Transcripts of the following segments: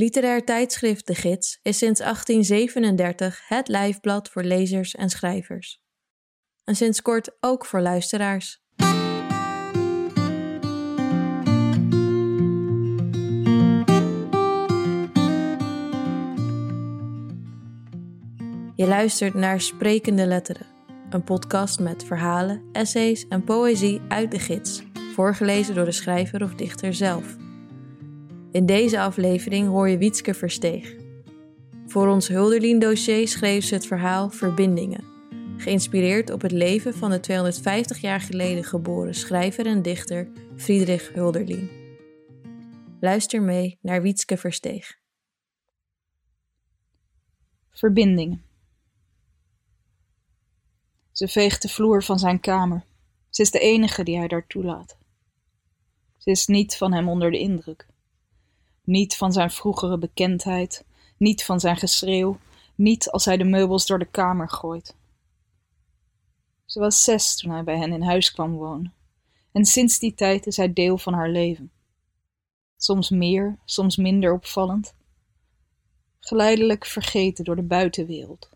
Literair tijdschrift De Gids is sinds 1837 het lijfblad voor lezers en schrijvers. En sinds kort ook voor luisteraars. Je luistert naar Sprekende Letteren, een podcast met verhalen, essays en poëzie uit de gids, voorgelezen door de schrijver of dichter zelf. In deze aflevering hoor je Wietske Versteeg. Voor ons Hulderlien-dossier schreef ze het verhaal Verbindingen, geïnspireerd op het leven van de 250 jaar geleden geboren schrijver en dichter Friedrich Hulderlien. Luister mee naar Wietske Versteeg. Verbindingen. Ze veegt de vloer van zijn kamer. Ze is de enige die hij daar toelaat. Ze is niet van hem onder de indruk. Niet van zijn vroegere bekendheid, niet van zijn geschreeuw, niet als hij de meubels door de kamer gooit. Ze was zes toen hij bij hen in huis kwam wonen, en sinds die tijd is hij deel van haar leven. Soms meer, soms minder opvallend. Geleidelijk vergeten door de buitenwereld,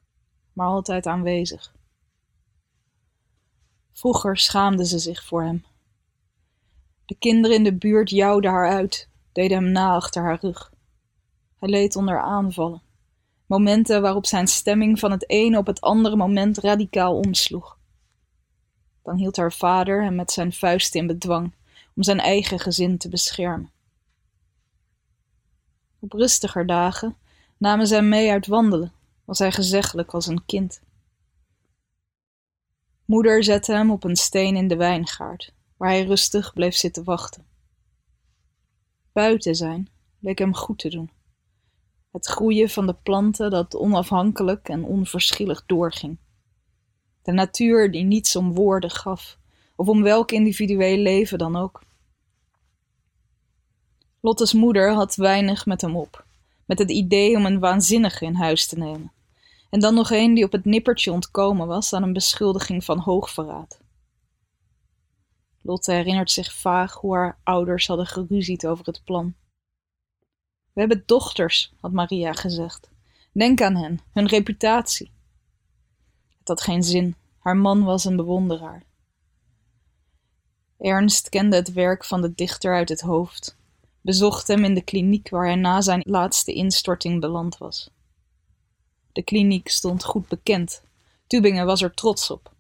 maar altijd aanwezig. Vroeger schaamde ze zich voor hem. De kinderen in de buurt jouwden haar uit, deden hem na achter haar rug. Hij leed onder aanvallen, momenten waarop zijn stemming van het ene op het andere moment radicaal omsloeg. Dan hield haar vader hem met zijn vuisten in bedwang om zijn eigen gezin te beschermen. Op rustiger dagen namen zij mee uit wandelen, was hij gezeggelijk als een kind. Moeder zette hem op een steen in de wijngaard, waar hij rustig bleef zitten wachten. Buiten zijn leek hem goed te doen. Het groeien van de planten dat onafhankelijk en onverschillig doorging. De natuur die niets om woorden gaf, of om welk individueel leven dan ook. Lottes moeder had weinig met hem op, met het idee om een waanzinnige in huis te nemen. En dan nog een die op het nippertje ontkomen was aan een beschuldiging van hoogverraad. Lotte herinnert zich vaag hoe haar ouders hadden geruzied over het plan. We hebben dochters, had Maria gezegd. Denk aan hen, hun reputatie. Het had geen zin, haar man was een bewonderaar. Ernst kende het werk van de dichter uit het hoofd, bezocht hem in de kliniek waar hij na zijn laatste instorting beland was. De kliniek stond goed bekend. Tübingen was er trots op.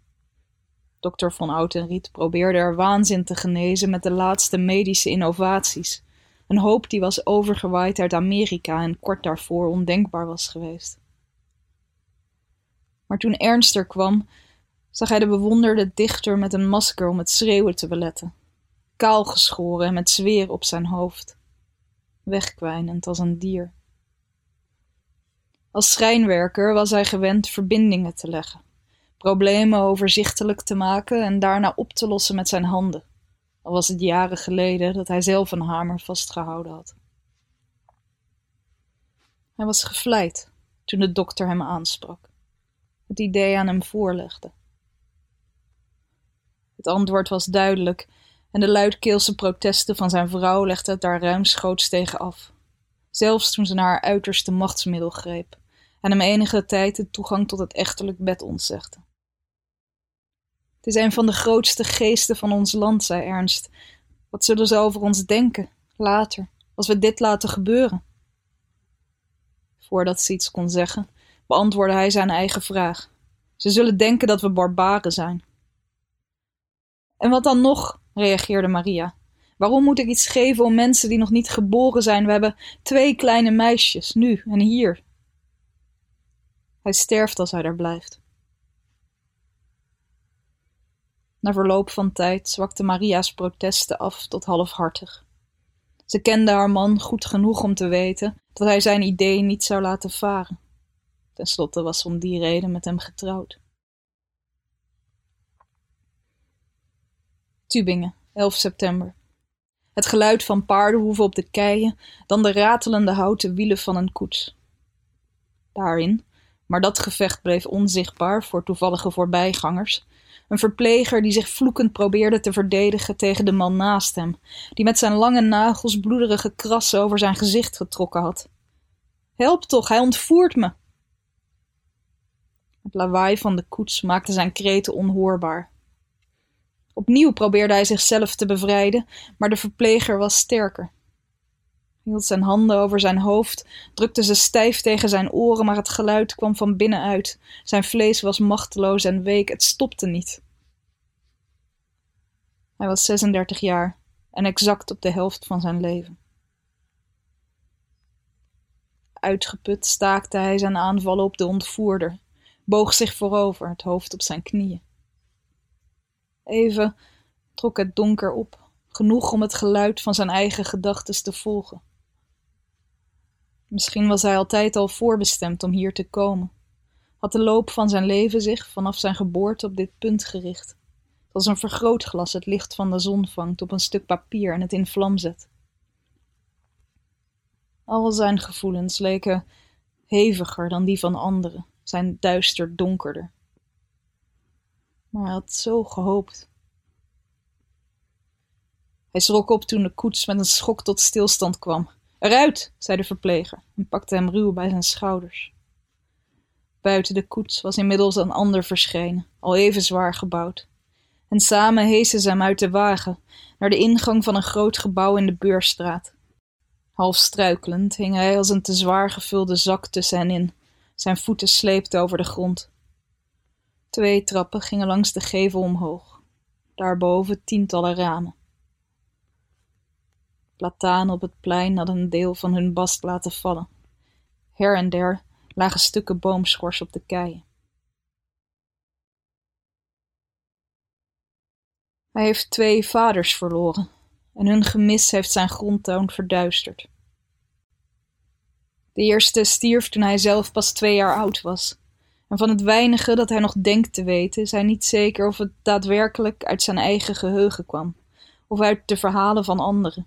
Dr. von Autenriet probeerde er waanzin te genezen met de laatste medische innovaties. Een hoop die was overgewaaid uit Amerika en kort daarvoor ondenkbaar was geweest. Maar toen Ernst er kwam, zag hij de bewonderde dichter met een masker om het schreeuwen te beletten, kaal geschoren en met zweer op zijn hoofd, wegkwijnend als een dier. Als schrijnwerker was hij gewend verbindingen te leggen, problemen overzichtelijk te maken en daarna op te lossen met zijn handen, al was het jaren geleden dat hij zelf een hamer vastgehouden had. Hij was gevleid toen de dokter hem aansprak, het idee aan hem voorlegde. Het antwoord was duidelijk en de luidkeelse protesten van zijn vrouw legden het daar ruimschoots tegen af, zelfs toen ze naar haar uiterste machtsmiddel greep en hem enige tijd de toegang tot het echterlijk bed ontzegde. Het is een van de grootste geesten van ons land, zei Ernst. Wat zullen ze over ons denken, later, als we dit laten gebeuren? Voordat ze iets kon zeggen, beantwoordde hij zijn eigen vraag. Ze zullen denken dat we barbaren zijn. En wat dan nog? reageerde Maria. Waarom moet ik iets geven om mensen die nog niet geboren zijn? We hebben twee kleine meisjes, nu en hier. Hij sterft als hij daar blijft. Na verloop van tijd zwakte Maria's protesten af tot halfhartig. Ze kende haar man goed genoeg om te weten dat hij zijn idee niet zou laten varen. Ten slotte was ze om die reden met hem getrouwd. Tübingen, 11 september. Het geluid van paardenhoeven op de keien, dan de ratelende houten wielen van een koets. Daarin, maar dat gevecht bleef onzichtbaar voor toevallige voorbijgangers. Een verpleger die zich vloekend probeerde te verdedigen tegen de man naast hem, die met zijn lange nagels bloederige krassen over zijn gezicht getrokken had. Help toch, hij ontvoert me! Het lawaai van de koets maakte zijn kreten onhoorbaar. Opnieuw probeerde hij zichzelf te bevrijden, maar de verpleger was sterker. Hield zijn handen over zijn hoofd, drukte ze stijf tegen zijn oren, maar het geluid kwam van binnenuit. Zijn vlees was machteloos en week, het stopte niet. Hij was 36 jaar en exact op de helft van zijn leven. Uitgeput staakte hij zijn aanvallen op de ontvoerder, boog zich voorover, het hoofd op zijn knieën. Even trok het donker op, genoeg om het geluid van zijn eigen gedachten te volgen. Misschien was hij altijd al voorbestemd om hier te komen. Had de loop van zijn leven zich vanaf zijn geboorte op dit punt gericht. Als een vergrootglas het licht van de zon vangt op een stuk papier en het in vlam zet. Al zijn gevoelens leken heviger dan die van anderen, zijn duister donkerder. Maar hij had zo gehoopt. Hij schrok op toen de koets met een schok tot stilstand kwam. Eruit, zei de verpleger en pakte hem ruw bij zijn schouders. Buiten de koets was inmiddels een ander verschenen, al even zwaar gebouwd. En samen heesen ze hem uit de wagen naar de ingang van een groot gebouw in de Beurstraat. Half struikelend hing hij als een te zwaar gevulde zak tussen hen in. Zijn voeten sleepten over de grond. Twee trappen gingen langs de gevel omhoog. Daarboven tientallen ramen. Platanen op het plein hadden een deel van hun bast laten vallen. Her en der lagen stukken boomschors op de keien. Hij heeft twee vaders verloren en hun gemis heeft zijn grondtoon verduisterd. De eerste stierf toen hij zelf pas twee jaar oud was, en van het weinige dat hij nog denkt te weten, is hij niet zeker of het daadwerkelijk uit zijn eigen geheugen kwam, of uit de verhalen van anderen.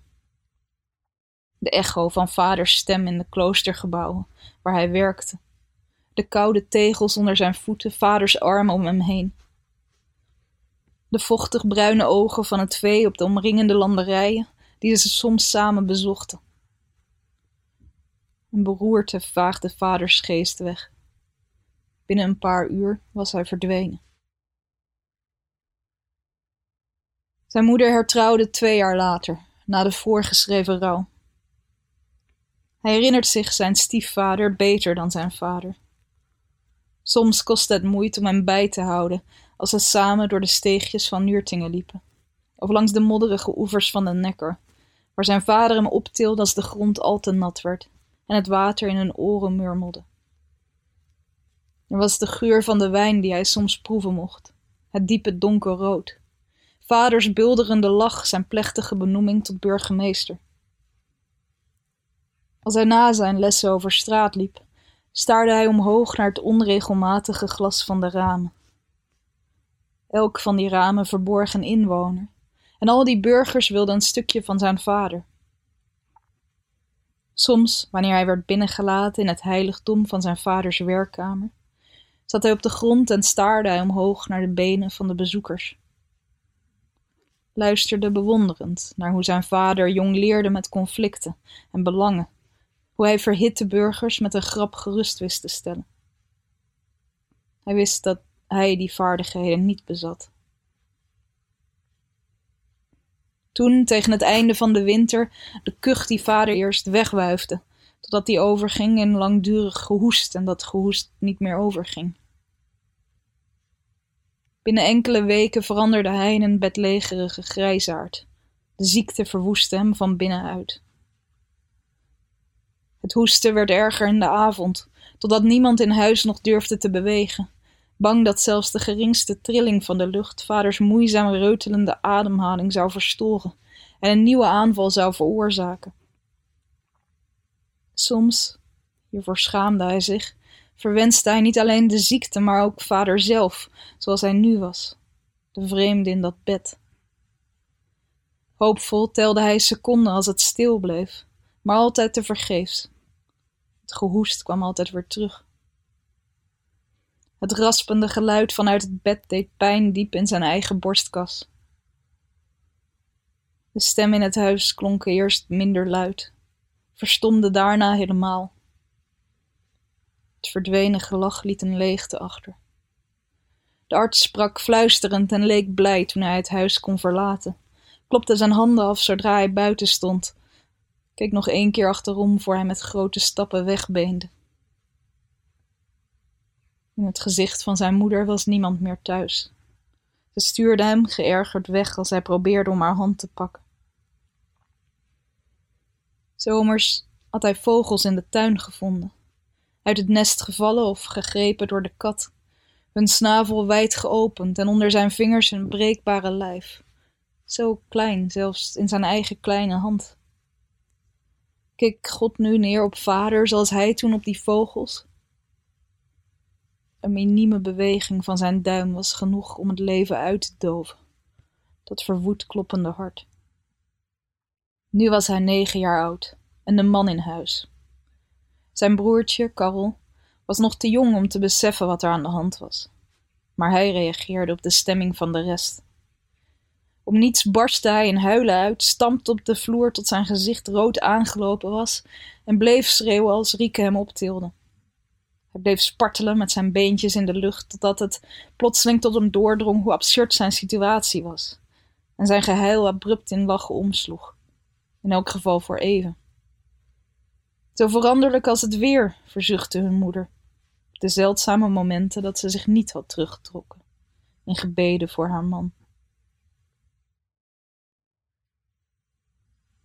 De echo van vaders stem in de kloostergebouwen, waar hij werkte, de koude tegels onder zijn voeten, vaders armen om hem heen de vochtig bruine ogen van het vee op de omringende landerijen, die ze soms samen bezochten. Een beroerte vaagde vaders geest weg. Binnen een paar uur was hij verdwenen. Zijn moeder hertrouwde twee jaar later, na de voorgeschreven rouw. Hij herinnert zich zijn stiefvader beter dan zijn vader. Soms kostte het moeite om hem bij te houden als ze samen door de steegjes van Nuurtingen liepen, of langs de modderige oevers van de Neckar, waar zijn vader hem optilde als de grond al te nat werd en het water in hun oren murmelde. Er was de geur van de wijn die hij soms proeven mocht, het diepe donkerrood, vaders bulderende lach zijn plechtige benoeming tot burgemeester. Als hij na zijn lessen over straat liep, staarde hij omhoog naar het onregelmatige glas van de ramen. Elk van die ramen verborg een inwoner, en al die burgers wilden een stukje van zijn vader. Soms, wanneer hij werd binnengelaten in het heiligdom van zijn vaders werkkamer, zat hij op de grond en staarde hij omhoog naar de benen van de bezoekers. Luisterde bewonderend naar hoe zijn vader jong leerde met conflicten en belangen, hoe hij verhitte burgers met een grap gerust wist te stellen. Hij wist dat hij die vaardigheden niet bezat. Toen, tegen het einde van de winter, de kuch die vader eerst wegwuifde, totdat die overging in langdurig gehoest en dat gehoest niet meer overging. Binnen enkele weken veranderde hij in een bedlegerige grijsaard. De ziekte verwoestte hem van binnenuit. Het hoesten werd erger in de avond, totdat niemand in huis nog durfde te bewegen bang dat zelfs de geringste trilling van de lucht vaders moeizaam reutelende ademhaling zou verstoren en een nieuwe aanval zou veroorzaken. Soms, hiervoor schaamde hij zich, verwenste hij niet alleen de ziekte, maar ook vader zelf, zoals hij nu was, de vreemde in dat bed. Hoopvol telde hij seconden als het stil bleef, maar altijd te vergeefs. Het gehoest kwam altijd weer terug. Het raspende geluid vanuit het bed deed pijn diep in zijn eigen borstkas. De stem in het huis klonk eerst minder luid, verstomde daarna helemaal. Het verdwenen gelach liet een leegte achter. De arts sprak fluisterend en leek blij toen hij het huis kon verlaten, klopte zijn handen af zodra hij buiten stond, keek nog één keer achterom voor hij met grote stappen wegbeende. In het gezicht van zijn moeder was niemand meer thuis. Ze stuurde hem geërgerd weg als hij probeerde om haar hand te pakken. Zomers had hij vogels in de tuin gevonden, uit het nest gevallen of gegrepen door de kat, hun snavel wijd geopend en onder zijn vingers een breekbare lijf, zo klein zelfs in zijn eigen kleine hand. Keek God nu neer op vader zoals hij toen op die vogels? Een minieme beweging van zijn duim was genoeg om het leven uit te doven, dat verwoed kloppende hart. Nu was hij negen jaar oud en de man in huis. Zijn broertje, Karel, was nog te jong om te beseffen wat er aan de hand was, maar hij reageerde op de stemming van de rest. Om niets barstte hij in huilen uit, stampte op de vloer tot zijn gezicht rood aangelopen was en bleef schreeuwen als Rieke hem optilde. Hij bleef spartelen met zijn beentjes in de lucht totdat het plotseling tot hem doordrong hoe absurd zijn situatie was en zijn geheil abrupt in lachen omsloeg, in elk geval voor even. Zo veranderlijk als het weer, verzuchtte hun moeder, de zeldzame momenten dat ze zich niet had teruggetrokken, in gebeden voor haar man.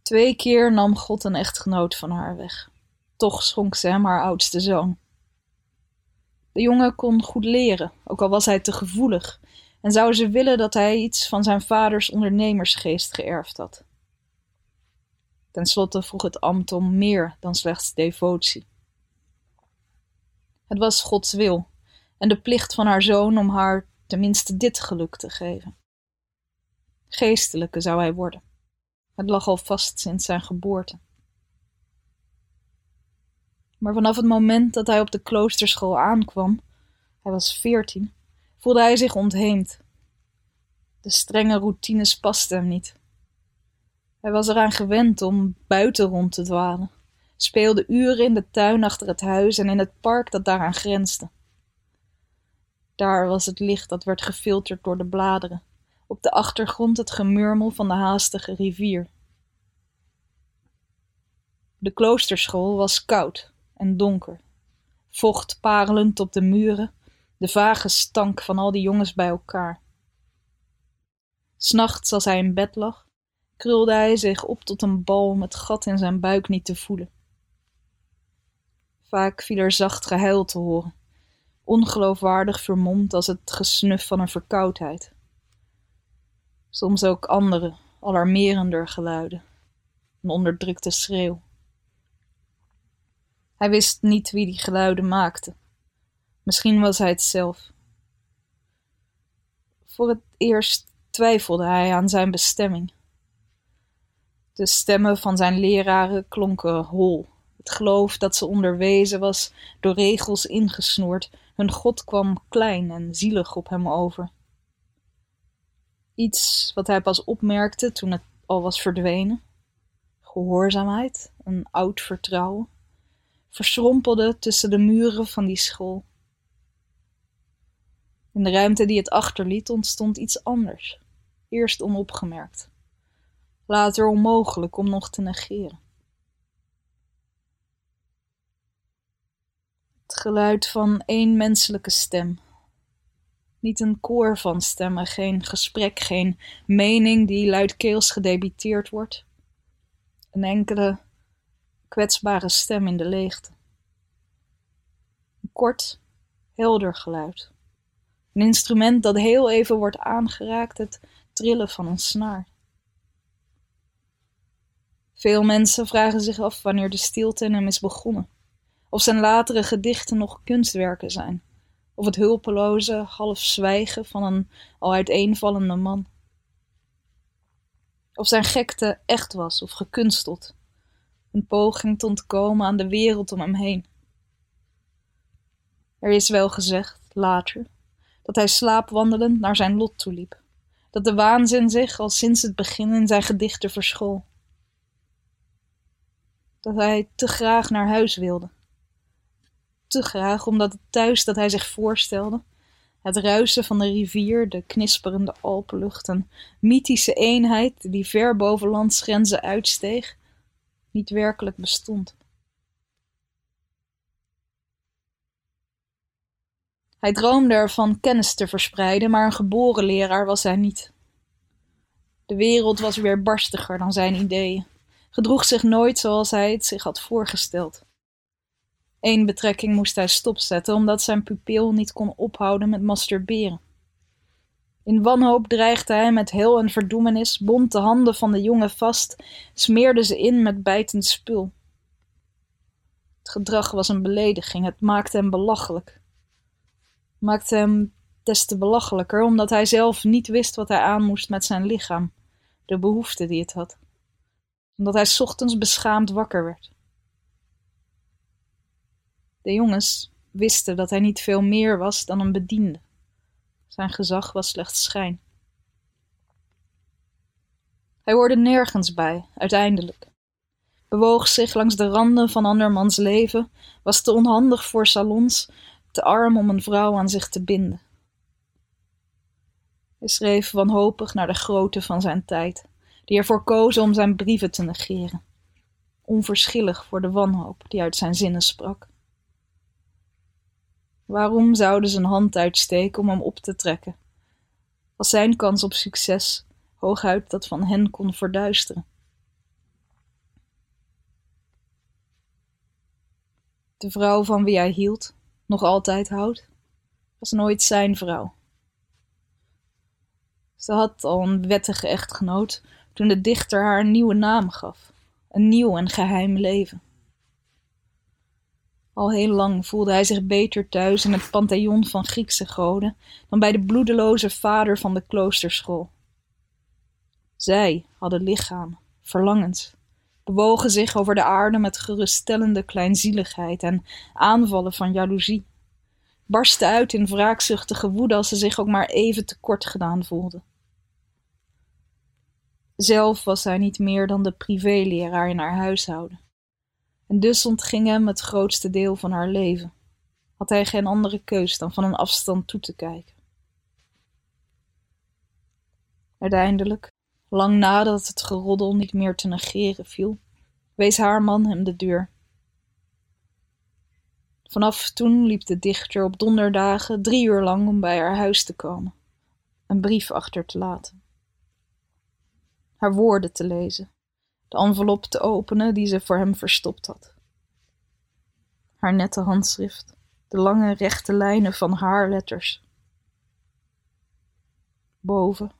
Twee keer nam God een echtgenoot van haar weg. Toch schonk ze hem haar oudste zoon. De jongen kon goed leren, ook al was hij te gevoelig, en zou ze willen dat hij iets van zijn vaders ondernemersgeest geërfd had. Ten slotte vroeg het ambt om meer dan slechts devotie. Het was Gods wil en de plicht van haar zoon om haar tenminste dit geluk te geven. Geestelijke zou hij worden. Het lag al vast sinds zijn geboorte. Maar vanaf het moment dat hij op de kloosterschool aankwam, hij was veertien, voelde hij zich ontheemd. De strenge routines pasten hem niet. Hij was eraan gewend om buiten rond te dwalen, speelde uren in de tuin achter het huis en in het park dat daaraan grensde. Daar was het licht dat werd gefilterd door de bladeren, op de achtergrond het gemurmel van de haastige rivier. De kloosterschool was koud en donker, vocht parelend op de muren, de vage stank van al die jongens bij elkaar. S'nachts als hij in bed lag, krulde hij zich op tot een bal om het gat in zijn buik niet te voelen. Vaak viel er zacht gehuil te horen, ongeloofwaardig vermomd als het gesnuf van een verkoudheid. Soms ook andere, alarmerender geluiden, een onderdrukte schreeuw. Hij wist niet wie die geluiden maakte. Misschien was hij het zelf. Voor het eerst twijfelde hij aan zijn bestemming. De stemmen van zijn leraren klonken hol. Het geloof dat ze onderwezen was, door regels ingesnoerd, hun God kwam klein en zielig op hem over. Iets wat hij pas opmerkte toen het al was verdwenen. Gehoorzaamheid, een oud vertrouwen, verschrompelde tussen de muren van die school. In de ruimte die het achterliet ontstond iets anders, eerst onopgemerkt, later onmogelijk om nog te negeren. Het geluid van één menselijke stem. Niet een koor van stemmen, geen gesprek, geen mening die luidkeels gedebiteerd wordt. Een enkele kwetsbare stem in de leegte. Een kort, helder geluid. Een instrument dat heel even wordt aangeraakt, het trillen van een snaar. Veel mensen vragen zich af wanneer de stilte in hem is begonnen, of zijn latere gedichten nog kunstwerken zijn, of het hulpeloze, half zwijgen van een al uiteenvallende man. Of zijn gekte echt was of gekunsteld, een poging te ontkomen aan de wereld om hem heen. Er is wel gezegd, later, dat hij slaapwandelend naar zijn lot toeliep, dat de waanzin zich al sinds het begin in zijn gedichten verschool. Dat hij te graag naar huis wilde, te graag omdat het thuis dat hij zich voorstelde, het ruisen van de rivier, de knisperende alpenlucht, een mythische eenheid die ver boven landsgrenzen uitsteeg, niet werkelijk bestond. Hij droomde ervan kennis te verspreiden, maar een geboren leraar was hij niet. De wereld was weer barstiger dan zijn ideeën, gedroeg zich nooit zoals hij het zich had voorgesteld. Eén betrekking moest hij stopzetten, omdat zijn pupil niet kon ophouden met masturberen. In wanhoop dreigde hij met heel en verdoemenis, bond de handen van de jongen vast, smeerde ze in met bijtend spul. Het gedrag was een belediging, het maakte hem belachelijk. maakte hem des te belachelijker, omdat hij zelf niet wist wat hij aan moest met zijn lichaam, de behoefte die het had. Omdat hij ochtends beschaamd wakker werd. De jongens wisten dat hij niet veel meer was dan een bediende. Zijn gezag was slechts schijn. Hij hoorde nergens bij, uiteindelijk. Bewoog zich langs de randen van andermans leven, was te onhandig voor salons, te arm om een vrouw aan zich te binden. Hij schreef wanhopig naar de grootte van zijn tijd, die ervoor kozen om zijn brieven te negeren, onverschillig voor de wanhoop die uit zijn zinnen sprak. Waarom zouden ze een hand uitsteken om hem op te trekken, als zijn kans op succes hooguit dat van hen kon verduisteren? De vrouw van wie hij hield, nog altijd houdt, was nooit zijn vrouw. Ze had al een wettige echtgenoot toen de dichter haar een nieuwe naam gaf, een nieuw en geheim leven. Al heel lang voelde hij zich beter thuis in het pantheon van Griekse goden dan bij de bloedeloze vader van de kloosterschool. Zij hadden lichaam, verlangens, bewogen zich over de aarde met geruststellende kleinzieligheid en aanvallen van jaloezie, barsten uit in wraakzuchtige woede als ze zich ook maar even tekort gedaan voelden. Zelf was hij niet meer dan de privéleraar in haar huishouden. En dus ontging hem het grootste deel van haar leven. Had hij geen andere keus dan van een afstand toe te kijken. Uiteindelijk, lang nadat het geroddel niet meer te negeren viel, wees haar man hem de deur. Vanaf toen liep de dichter op donderdagen drie uur lang om bij haar huis te komen, een brief achter te laten, haar woorden te lezen, de envelop te openen die ze voor hem verstopt had. Haar nette handschrift, de lange rechte lijnen van haar letters. Boven,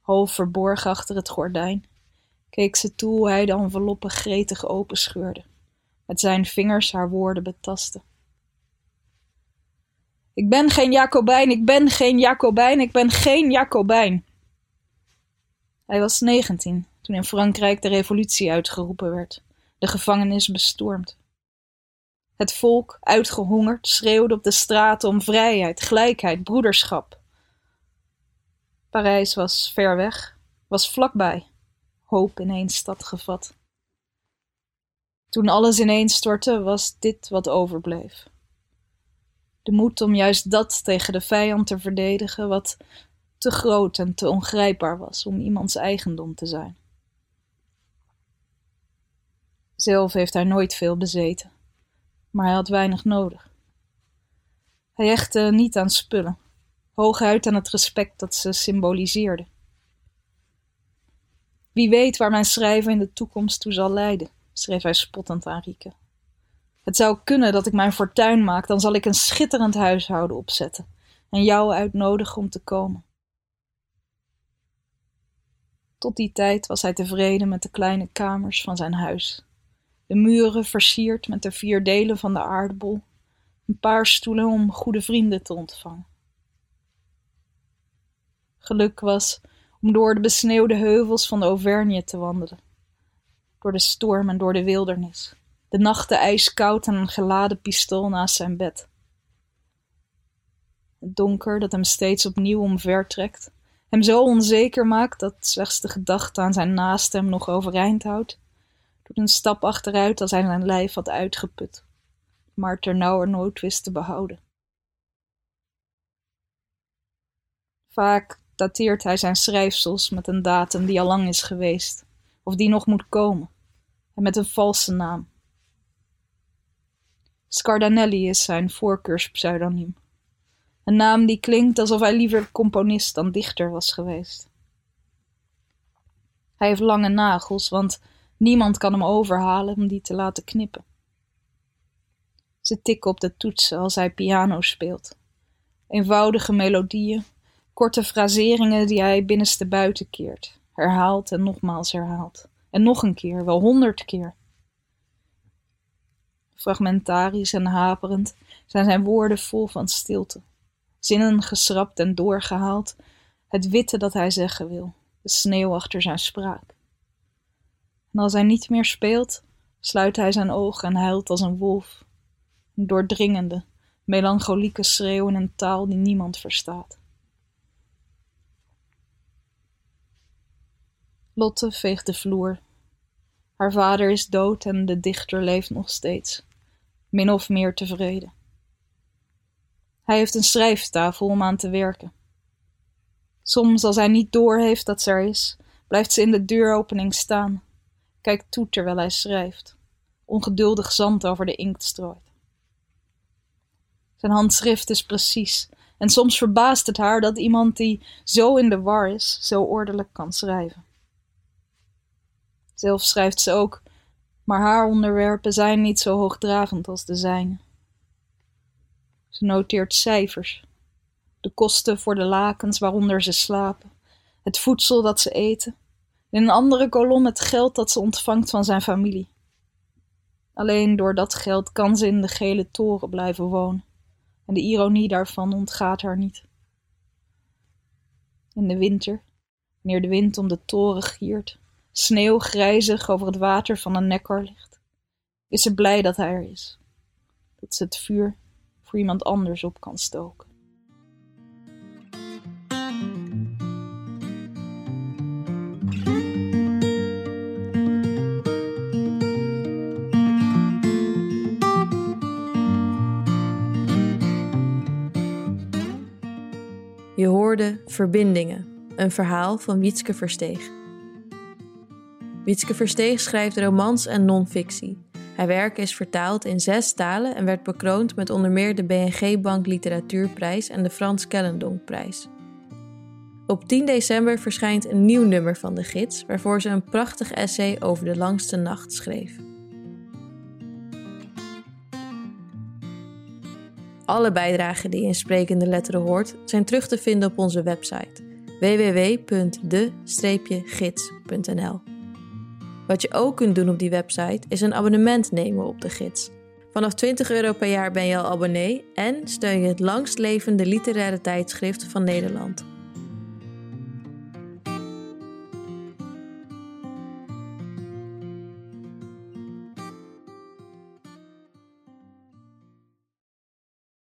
half verborgen achter het gordijn, keek ze toe hoe hij de enveloppe gretig openscheurde, met zijn vingers haar woorden betasten. Ik ben geen Jacobijn, ik ben geen Jacobijn, ik ben geen Jacobijn. Hij was negentien toen in Frankrijk de revolutie uitgeroepen werd, de gevangenis bestormd. Het volk, uitgehongerd, schreeuwde op de straten om vrijheid, gelijkheid, broederschap. Parijs was ver weg, was vlakbij, hoop in één stad gevat. Toen alles ineens stortte, was dit wat overbleef. De moed om juist dat tegen de vijand te verdedigen, wat te groot en te ongrijpbaar was om iemands eigendom te zijn. Zelf heeft hij nooit veel bezeten, maar hij had weinig nodig. Hij hechtte niet aan spullen, hooguit aan het respect dat ze symboliseerden. Wie weet waar mijn schrijven in de toekomst toe zal leiden, schreef hij spottend aan Rieke. Het zou kunnen dat ik mijn fortuin maak, dan zal ik een schitterend huishouden opzetten en jou uitnodigen om te komen. Tot die tijd was hij tevreden met de kleine kamers van zijn huis. De muren versierd met de vier delen van de aardbol, een paar stoelen om goede vrienden te ontvangen. Geluk was om door de besneeuwde heuvels van de Auvergne te wandelen, door de storm en door de wildernis, de nachten ijskoud en een geladen pistool naast zijn bed. Het donker dat hem steeds opnieuw omvertrekt, hem zo onzeker maakt dat slechts de gedachte aan zijn naaste hem nog overeind houdt, een stap achteruit als hij zijn lijf had uitgeput. maar ternauwernood wist te behouden. Vaak dateert hij zijn schrijfsels met een datum die al lang is geweest, of die nog moet komen, en met een valse naam. Scardanelli is zijn voorkeurspseudoniem. Een naam die klinkt alsof hij liever componist dan dichter was geweest. Hij heeft lange nagels, want niemand kan hem overhalen om die te laten knippen. Ze tikken op de toetsen als hij piano speelt. Eenvoudige melodieën, korte fraseringen die hij binnenste buiten keert, herhaalt en nogmaals herhaalt. En nog een keer, wel honderd keer. Fragmentarisch en haperend zijn zijn woorden vol van stilte. Zinnen geschrapt en doorgehaald, het witte dat hij zeggen wil, de sneeuw achter zijn spraak. En als hij niet meer speelt, sluit hij zijn ogen en huilt als een wolf, een doordringende, melancholieke schreeuw in een taal die niemand verstaat. Lotte veegt de vloer. Haar vader is dood en de dichter leeft nog steeds, min of meer tevreden. Hij heeft een schrijftafel om aan te werken. Soms, als hij niet doorheeft dat ze er is, blijft ze in de deuropening staan, kijkt toe terwijl hij schrijft, ongeduldig zand over de inkt strooit. Zijn handschrift is precies, en soms verbaast het haar dat iemand die zo in de war is, zo ordelijk kan schrijven. Zelf schrijft ze ook, maar haar onderwerpen zijn niet zo hoogdravend als de zijne. Ze noteert cijfers, de kosten voor de lakens waaronder ze slapen, het voedsel dat ze eten, in een andere kolom het geld dat ze ontvangt van zijn familie. Alleen door dat geld kan ze in de gele toren blijven wonen, en de ironie daarvan ontgaat haar niet. In de winter, wanneer de wind om de toren giert, sneeuw grijzig over het water van een nekkar ligt, is ze blij dat hij er is, dat ze het vuur voor iemand anders op kan stoken. Je hoorde Verbindingen, een verhaal van Wietske Versteeg. Wietske Versteeg schrijft romans en non-fictie. Haar werk is vertaald in zes talen en werd bekroond met onder meer de BNG Bank Literatuurprijs en de Frans Kellendonkprijs. Op 10 december verschijnt een nieuw nummer van de gids, waarvoor ze een prachtig essay over de langste nacht schreef. Alle bijdragen die je in sprekende letteren hoort zijn terug te vinden op onze website www.de-gids.nl. Wat je ook kunt doen op die website is een abonnement nemen op de gids. Vanaf 20 euro per jaar ben je al abonnee en steun je het langstlevende literaire tijdschrift van Nederland.